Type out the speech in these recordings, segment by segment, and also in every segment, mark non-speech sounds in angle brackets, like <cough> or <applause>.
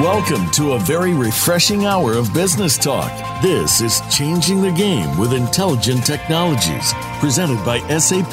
Welcome to a very refreshing hour of business talk. This is Changing the Game with Intelligent Technologies, presented by SAP,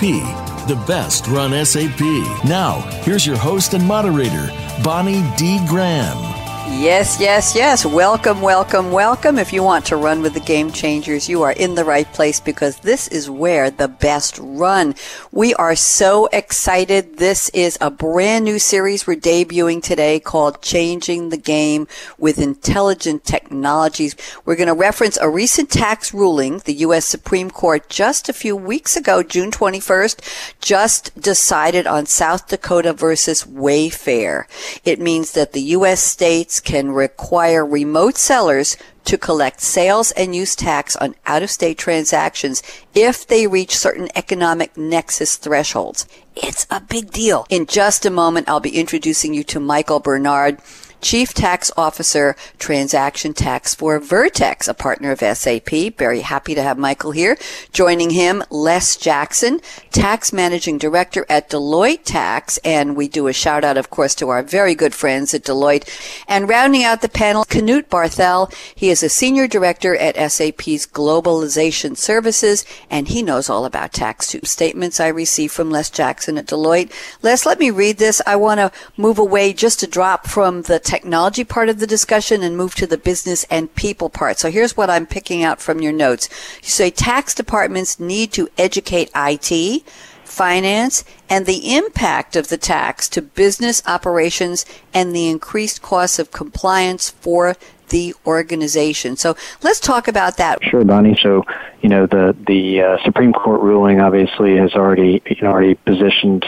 the best run SAP. Now, here's your host and moderator, Bonnie D. Graham. Yes, yes, yes. Welcome, welcome, welcome. If you want to run with the game changers, you are in the right place because this is where the best run. We are so excited. This is a brand new series we're debuting today called Changing the Game with Intelligent Technologies. We're going to reference a recent tax ruling. The U.S. Supreme Court just a few weeks ago, June 21st, just decided on South Dakota versus Wayfair. It means that the U.S. states can require remote sellers to collect sales and use tax on out of state transactions if they reach certain economic nexus thresholds. It's a big deal. In just a moment, I'll be introducing you to Michael Bernard. Chief Tax Officer, Transaction Tax for Vertex, a partner of SAP. Very happy to have Michael here. Joining him, Les Jackson, Tax Managing Director at Deloitte Tax. And we do a shout out, of course, to our very good friends at Deloitte. And rounding out the panel, Knut Barthel. He is a Senior Director at SAP's Globalization Services, and he knows all about tax statements I received from Les Jackson at Deloitte. Les, let me read this. I want to move away just a drop from the technology part of the discussion and move to the business and people part. So here's what I'm picking out from your notes. You say tax departments need to educate IT, finance, and the impact of the tax to business operations and the increased costs of compliance for the organization. So let's talk about that. Sure, Bonnie. So, you know, the the uh, Supreme Court ruling obviously has already you know already positioned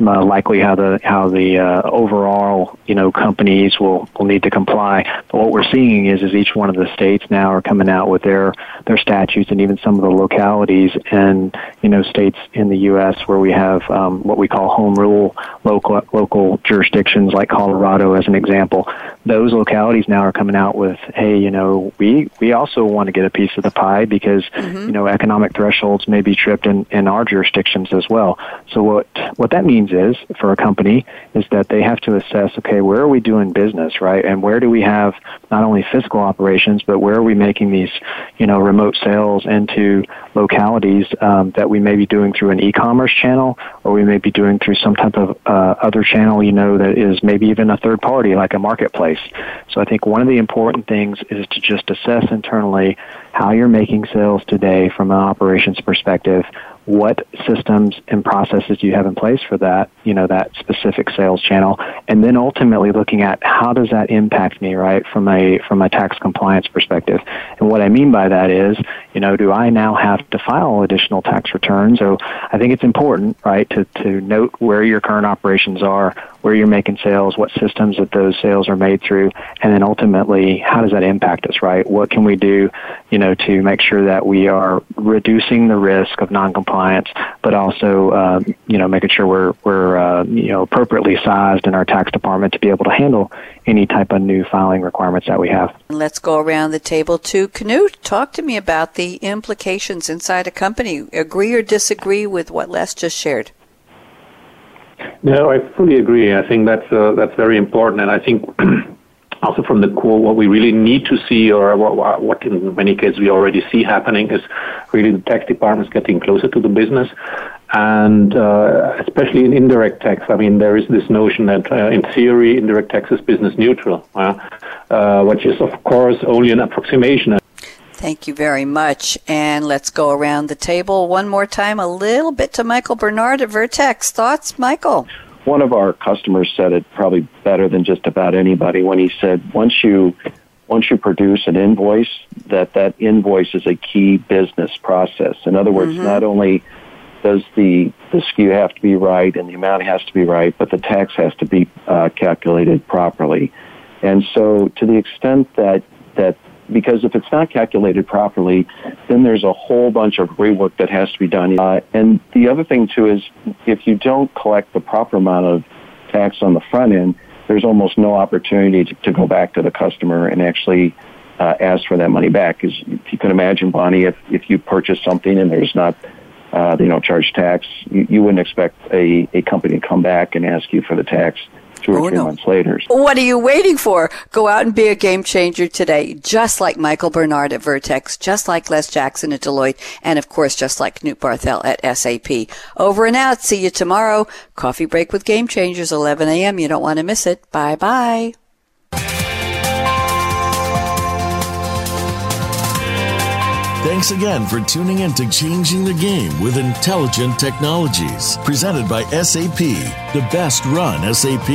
uh, likely how the how the uh, overall you know companies will will need to comply. But what we're seeing is is each one of the states now are coming out with their their statutes, and even some of the localities and you know states in the U.S. where we have um, what we call home rule local local jurisdictions, like Colorado as an example. Those localities now are coming out with, hey, you know, we we also want to get a piece of the pie because mm-hmm. you know economic thresholds may be tripped in in our jurisdictions as well. So what what that means is for a company is that they have to assess, okay, where are we doing business, right? And where do we have not only physical operations, but where are we making these, you know, remote sales into localities um, that we may be doing through an e-commerce channel or we may be doing through some type of uh, other channel, you know, that is maybe even a third party like a marketplace. So I think one of the important things is to just assess internally how you're making sales today from an operations perspective what systems and processes do you have in place for that, you know, that specific sales channel, and then ultimately looking at how does that impact me, right, from a from a tax compliance perspective. And what I mean by that is, you know, do I now have to file additional tax returns? So I think it's important, right, to to note where your current operations are, where you're making sales, what systems that those sales are made through, and then ultimately, how does that impact us, right? What can we do, you know, to make sure that we are reducing the risk of non-compliance compliance, but also uh, you know making sure we're we're uh, you know appropriately sized in our tax department to be able to handle any type of new filing requirements that we have. Let's go around the table to Knut. Talk to me about the implications inside a company. Agree or disagree with what Les just shared? No, I fully agree. I think that's uh, that's very important, and I think <clears throat> also from the core, what we really need to see, or what, what in many cases we already see happening, is really the tax departments getting closer to the business, and uh, especially in indirect tax. I mean, there is this notion that, uh, in theory, indirect tax is business neutral, uh, which is, of course, only an approximation. Thank you very much. And let's go around the table one more time, a little bit to Michael Bernard at Vertex. Thoughts, Michael? One of our customers said it probably better than just about anybody when he said once you once you produce an invoice that that invoice is a key business process in other words mm-hmm. not only does the the SKU have to be right and the amount has to be right but the tax has to be uh, calculated properly and so to the extent that that because if it's not calculated properly, then there's a whole bunch of rework that has to be done. Uh, and the other thing too is if you don't collect the proper amount of tax on the front end, there's almost no opportunity to, to go back to the customer and actually uh, ask for that money back. Because you can imagine, Bonnie, if, if you purchase something and there's not, uh, they charge tax, you, you wouldn't expect a, a company to come back and ask you for the tax two or Oh, three no. months later. What are you waiting for? Go out and be a game changer today, just like Michael Bernard at Vertex, just like Les Jackson at Deloitte, and of course, just like Knut Barthel at SAP. Over and out. See you tomorrow. Coffee break with Game Changers, 11 a.m. You don't want to miss it. Bye bye. Thanks again for tuning in to Changing the Game with Intelligent Technologies, presented by SAP, the best run SAP.